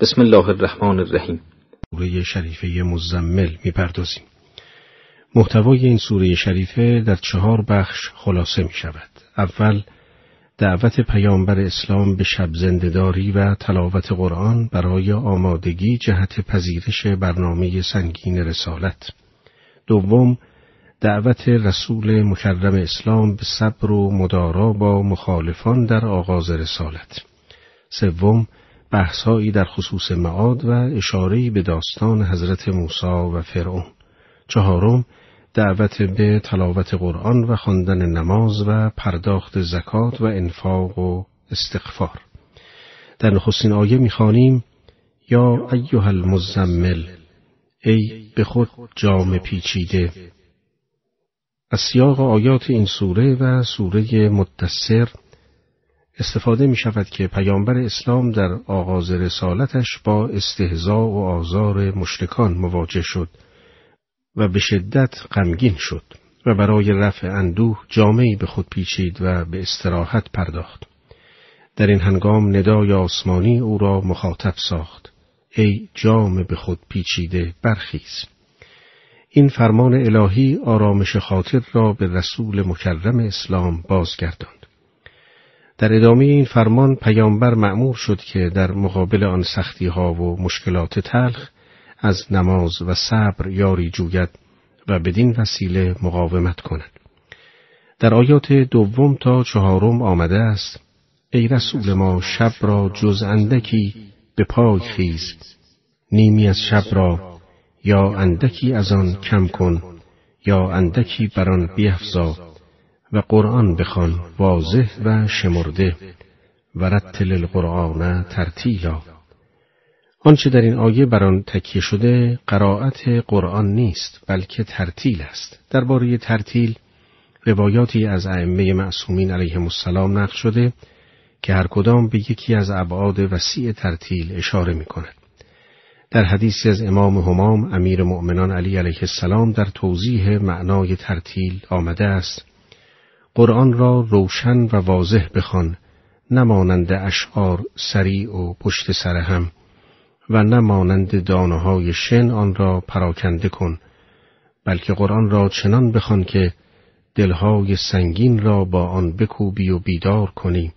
بسم الله الرحمن الرحیم سوره شریفه مزمل می‌پردازیم محتوای این سوره شریفه در چهار بخش خلاصه می شود. اول دعوت پیامبر اسلام به شب زندهداری و تلاوت قرآن برای آمادگی جهت پذیرش برنامه سنگین رسالت. دوم دعوت رسول مکرم اسلام به صبر و مدارا با مخالفان در آغاز رسالت. سوم بحثهایی در خصوص معاد و اشارهی به داستان حضرت موسی و فرعون. چهارم دعوت به تلاوت قرآن و خواندن نماز و پرداخت زکات و انفاق و استغفار. در نخستین آیه می‌خوانیم یا ایها المزمل ای به خود جام پیچیده از سیاق آیات این سوره و سوره مدثر استفاده می شود که پیامبر اسلام در آغاز رسالتش با استهزا و آزار مشرکان مواجه شد و به شدت غمگین شد و برای رفع اندوه جامعی به خود پیچید و به استراحت پرداخت. در این هنگام ندای آسمانی او را مخاطب ساخت. ای جام به خود پیچیده برخیز. این فرمان الهی آرامش خاطر را به رسول مکرم اسلام بازگرداند. در ادامه این فرمان پیامبر معمور شد که در مقابل آن سختی ها و مشکلات تلخ از نماز و صبر یاری جوید و بدین وسیله مقاومت کند. در آیات دوم تا چهارم آمده است ای رسول ما شب را جز اندکی به پای خیز نیمی از شب را یا اندکی از آن کم کن یا اندکی بر آن بیفزا و قرآن بخوان واضح و شمرده. و رتل القرآن ترتیلا. آنچه در این آیه بر آن تکیه شده قرائت قرآن نیست بلکه ترتیل است. درباره ترتیل روایاتی از ائمه معصومین علیهم السلام نقل شده که هر کدام به یکی از ابعاد وسیع ترتیل اشاره می کند. در حدیثی از امام همام امیر مؤمنان علی علیه السلام در توضیح معنای ترتیل آمده است. قرآن را روشن و واضح بخوان نمانند اشعار سریع و پشت سر هم و نمانند دانه های شن آن را پراکنده کن بلکه قرآن را چنان بخوان که دلهای سنگین را با آن بکوبی و بیدار کنی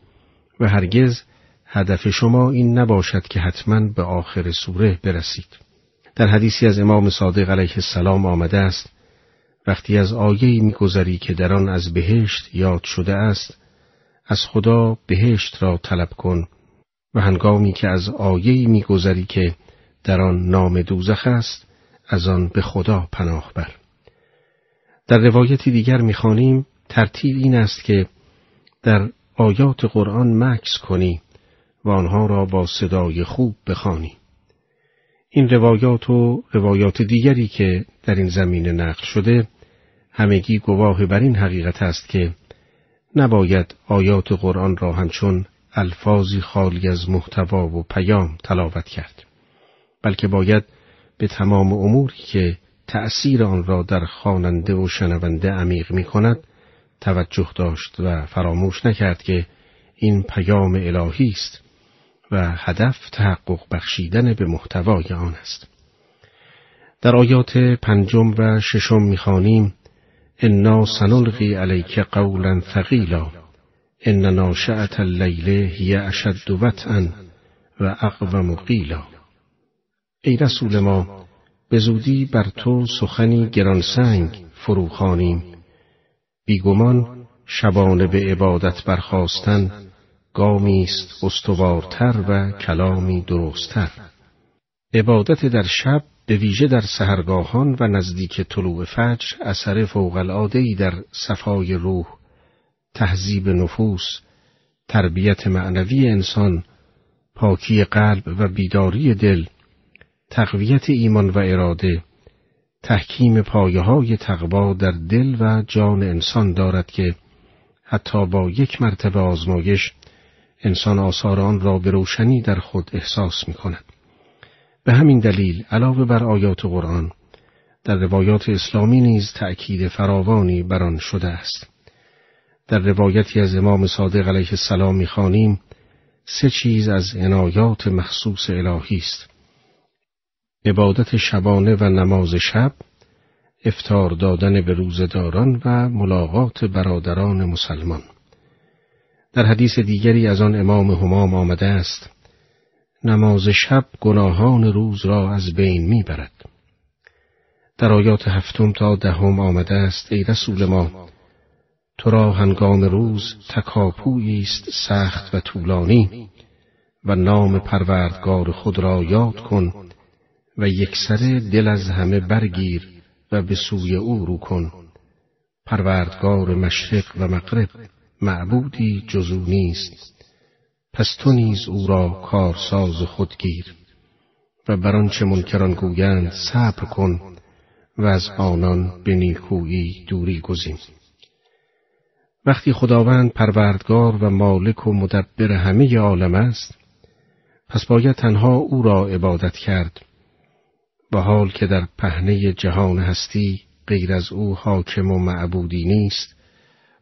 و هرگز هدف شما این نباشد که حتما به آخر سوره برسید. در حدیثی از امام صادق علیه السلام آمده است وقتی از آیهی میگذری که در آن از بهشت یاد شده است از خدا بهشت را طلب کن و هنگامی که از آیهی میگذری که در آن نام دوزخ است از آن به خدا پناه بر در روایتی دیگر می‌خوانیم ترتیب این است که در آیات قرآن مکس کنی و آنها را با صدای خوب بخوانی. این روایات و روایات دیگری که در این زمینه نقل شده همگی گواه بر این حقیقت است که نباید آیات قرآن را همچون الفاظی خالی از محتوا و پیام تلاوت کرد بلکه باید به تمام اموری که تأثیر آن را در خواننده و شنونده عمیق می کند توجه داشت و فراموش نکرد که این پیام الهی است و هدف تحقق بخشیدن به محتوای آن است. در آیات پنجم و ششم می‌خوانیم انا سنلقی علیک قولا ثقیلا ان ناشعت اللیل هی اشد وطئا و اقوم قیلا ای رسول ما به زودی بر تو سخنی گرانسنگ فروخوانیم بیگمان شبانه به عبادت برخواستن گامی است استوارتر و کلامی درستتر عبادت در شب به ویژه در سهرگاهان و نزدیک طلوع فجر اثر فوقالعادهای در صفای روح تهذیب نفوس تربیت معنوی انسان پاکی قلب و بیداری دل تقویت ایمان و اراده تحکیم پایه های تقوا در دل و جان انسان دارد که حتی با یک مرتبه آزمایش انسان آثار آن را به روشنی در خود احساس می کند. به همین دلیل علاوه بر آیات قرآن در روایات اسلامی نیز تأکید فراوانی بر آن شده است. در روایتی از امام صادق علیه السلام می‌خوانیم سه چیز از عنایات مخصوص الهی است. عبادت شبانه و نماز شب افتار دادن به روزداران و ملاقات برادران مسلمان. در حدیث دیگری از آن امام همام آمده است نماز شب گناهان روز را از بین می‌برد. در آیات هفتم تا دهم آمده است ای رسول ما تو را هنگام روز تکاپویی است سخت و طولانی و نام پروردگار خود را یاد کن و یکسره دل از همه برگیر و به سوی او رو کن. پروردگار مشرق و مغرب معبودی جزو نیست. پس تو نیز او را کارساز خودگیر و بر آنچه منکران گویند صبر کن و از آنان به نیکویی دوری گزین. وقتی خداوند پروردگار و مالک و مدبر همه عالم است پس باید تنها او را عبادت کرد. و حال که در پهنه جهان هستی غیر از او حاکم و معبودی نیست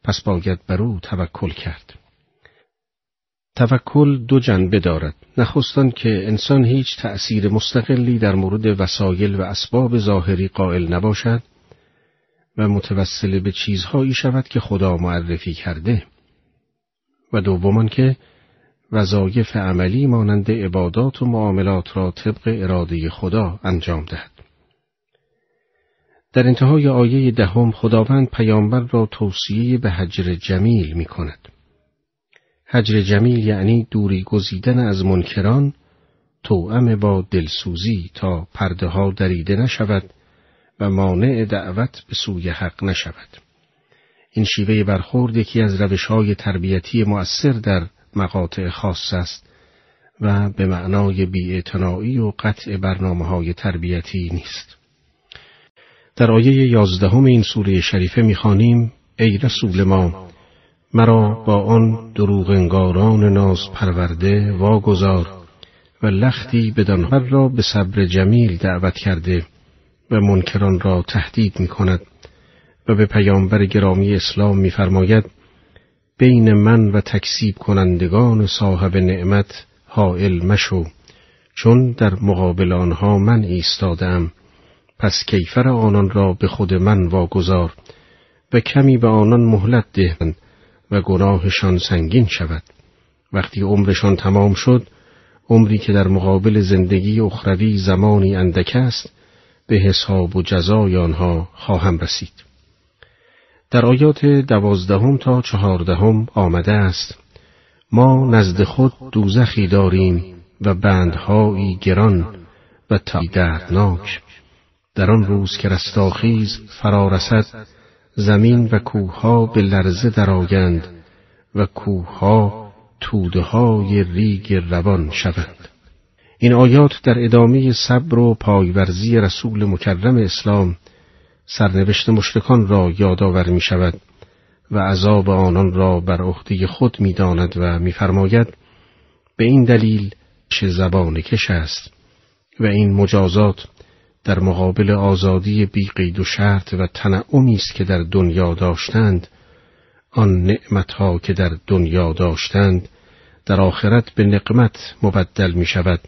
پس باید بر او توکل کرد. توکل دو جنبه دارد نخستان که انسان هیچ تأثیر مستقلی در مورد وسایل و اسباب ظاهری قائل نباشد و متوسل به چیزهایی شود که خدا معرفی کرده و دومان که وظایف عملی مانند عبادات و معاملات را طبق اراده خدا انجام دهد. در انتهای آیه دهم خداوند پیامبر را توصیه به حجر جمیل می کند. حجر جمیل یعنی دوری گزیدن از منکران توأم با دلسوزی تا پرده ها دریده نشود و مانع دعوت به سوی حق نشود. این شیوه برخورد یکی از روش های تربیتی مؤثر در مقاطع خاص است و به معنای بیاعتنایی و قطع برنامه های تربیتی نیست. در آیه یازدهم این سوره شریفه می‌خوانیم ای رسول ما مرا با آن دروغ انگاران ناز پرورده واگذار و لختی بدانها را به صبر جمیل دعوت کرده و منکران را تهدید می کند و به پیامبر گرامی اسلام میفرماید بین من و تکسیب کنندگان صاحب نعمت حائل مشو چون در مقابل آنها من ایستادم پس کیفر آنان را به خود من واگذار و کمی به آنان مهلت دهند و گناهشان سنگین شود. وقتی عمرشان تمام شد عمری که در مقابل زندگی اخروی زمانی اندک است به حساب و جزای آنها خواهم رسید. در آیات دوازدهم تا چهاردهم آمده است ما نزد خود دوزخی داریم و بندهایی گران و تا دردناک در آن روز که رستاخیز فرا رسد زمین و کوهها به لرزه درآیند و کوهها توده های ریگ روان شوند. این آیات در ادامه صبر و پایورزی رسول مکرم اسلام سرنوشت مشرکان را یادآور می شود و عذاب آنان را بر عهده خود می داند و میفرماید به این دلیل چه زبان کش است و این مجازات در مقابل آزادی بی قید و شرط و تنعمی است که در دنیا داشتند آن نعمتها که در دنیا داشتند در آخرت به نقمت مبدل می شود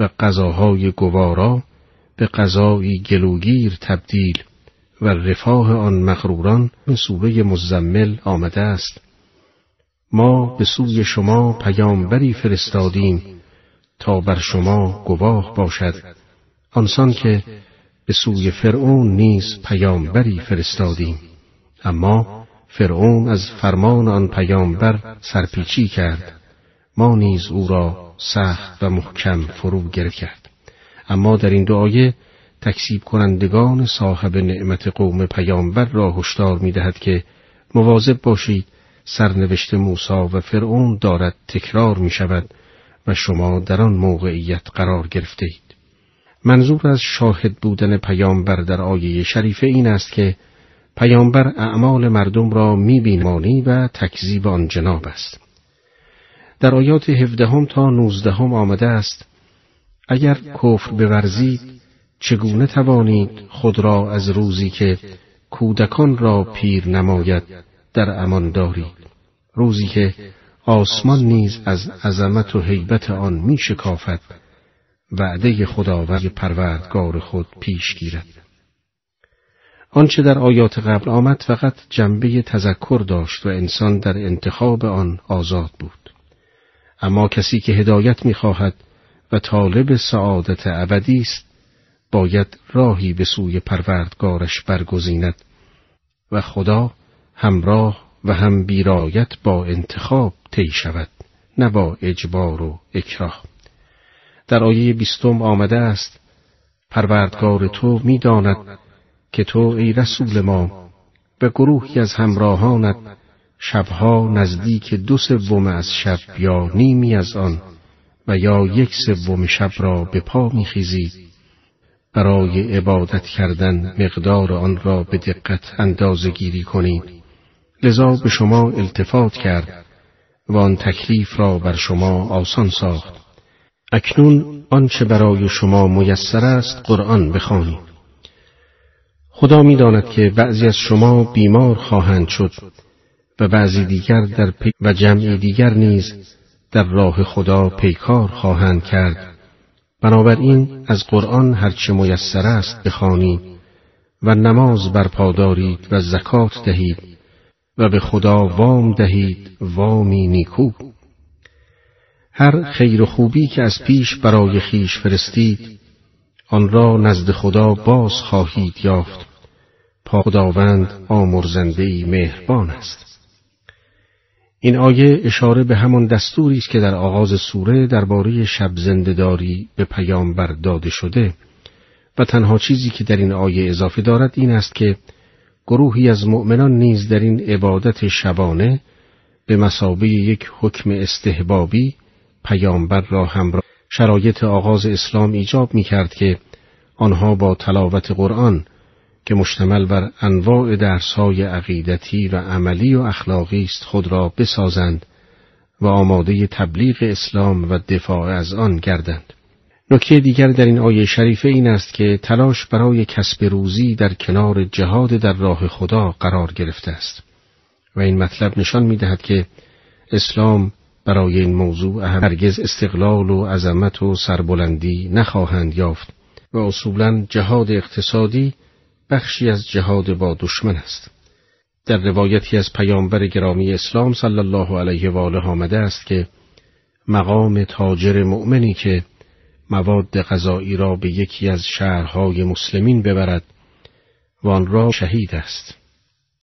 و غذاهای گوارا به غذایی گلوگیر تبدیل و رفاه آن مغروران به سوره مزمل آمده است. ما به سوی شما پیامبری فرستادیم تا بر شما گواه باشد. آنسان که به سوی فرعون نیز پیامبری فرستادیم اما فرعون از فرمان آن پیامبر سرپیچی کرد. ما نیز او را سخت و محکم فرو گرفت کرد. اما در این دعایه تکسیب کنندگان صاحب نعمت قوم پیامبر را هشدار می دهد که مواظب باشید سرنوشت موسا و فرعون دارد تکرار می شود و شما در آن موقعیت قرار گرفته اید. منظور از شاهد بودن پیامبر در آیه شریفه این است که پیامبر اعمال مردم را میبینمانی و تکذیب آن جناب است. در آیات هفدهم تا نوزدهم آمده است اگر کفر بورزید چگونه توانید خود را از روزی که کودکان را پیر نماید در امان دارید روزی که آسمان نیز از عظمت و حیبت آن می شکافد وعده خداوند پروردگار خود پیش گیرد. آنچه در آیات قبل آمد فقط جنبه تذکر داشت و انسان در انتخاب آن آزاد بود. اما کسی که هدایت می‌خواهد و طالب سعادت ابدی است باید راهی به سوی پروردگارش برگزیند و خدا همراه و هم بیرایت با انتخاب طی شود نه با اجبار و اکراه. در آیه بیستم آمده است پروردگار تو می‌داند که تو ای رسول ما به گروهی از همراهانت شبها نزدیک دو سوم از شب یا نیمی از آن و یا یک سوم شب را به پا میخیزی. برای عبادت کردن مقدار آن را به دقت اندازه گیری کنید لذا به شما التفات کرد و آن تکلیف را بر شما آسان ساخت. اکنون آنچه برای شما میسر است قرآن بخوانید خدا می‌داند که بعضی از شما بیمار خواهند شد و بعضی دیگر در پی و جمعی دیگر نیز در راه خدا پیکار خواهند کرد. بنابراین از قرآن هرچه میسر است بخوانید و نماز برپا دارید و زکات دهید و به خدا وام دهید وامی نیکو. هر خیر و خوبی که از پیش برای خیش فرستید آن را نزد خدا باز خواهید یافت. خداوند آمرزندهی مهربان است. این آیه اشاره به همان دستوری است که در آغاز سوره درباره شب زندهداری به پیامبر داده شده. و تنها چیزی که در این آیه اضافه دارد این است که گروهی از مؤمنان نیز در این عبادت شبانه به مسابه یک حکم استحبابی پیامبر را همراه شرایط آغاز اسلام ایجاب می کرد که آنها با تلاوت قرآن که مشتمل بر انواع درسهای عقیدتی و عملی و اخلاقی است خود را بسازند و آماده تبلیغ اسلام و دفاع از آن گردند. نکته دیگر در این آیه شریفه این است که تلاش برای کسب روزی در کنار جهاد در راه خدا قرار گرفته است و این مطلب نشان می دهد که اسلام برای این موضوع هرگز استقلال و عظمت و سربلندی نخواهند یافت و اصولا جهاد اقتصادی بخشی از جهاد با دشمن است. در روایتی از پیامبر گرامی اسلام صلی الله علیه و آله آمده است که مقام تاجر مؤمنی که مواد غذایی را به یکی از شهرهای مسلمین ببرد و آن را شهید است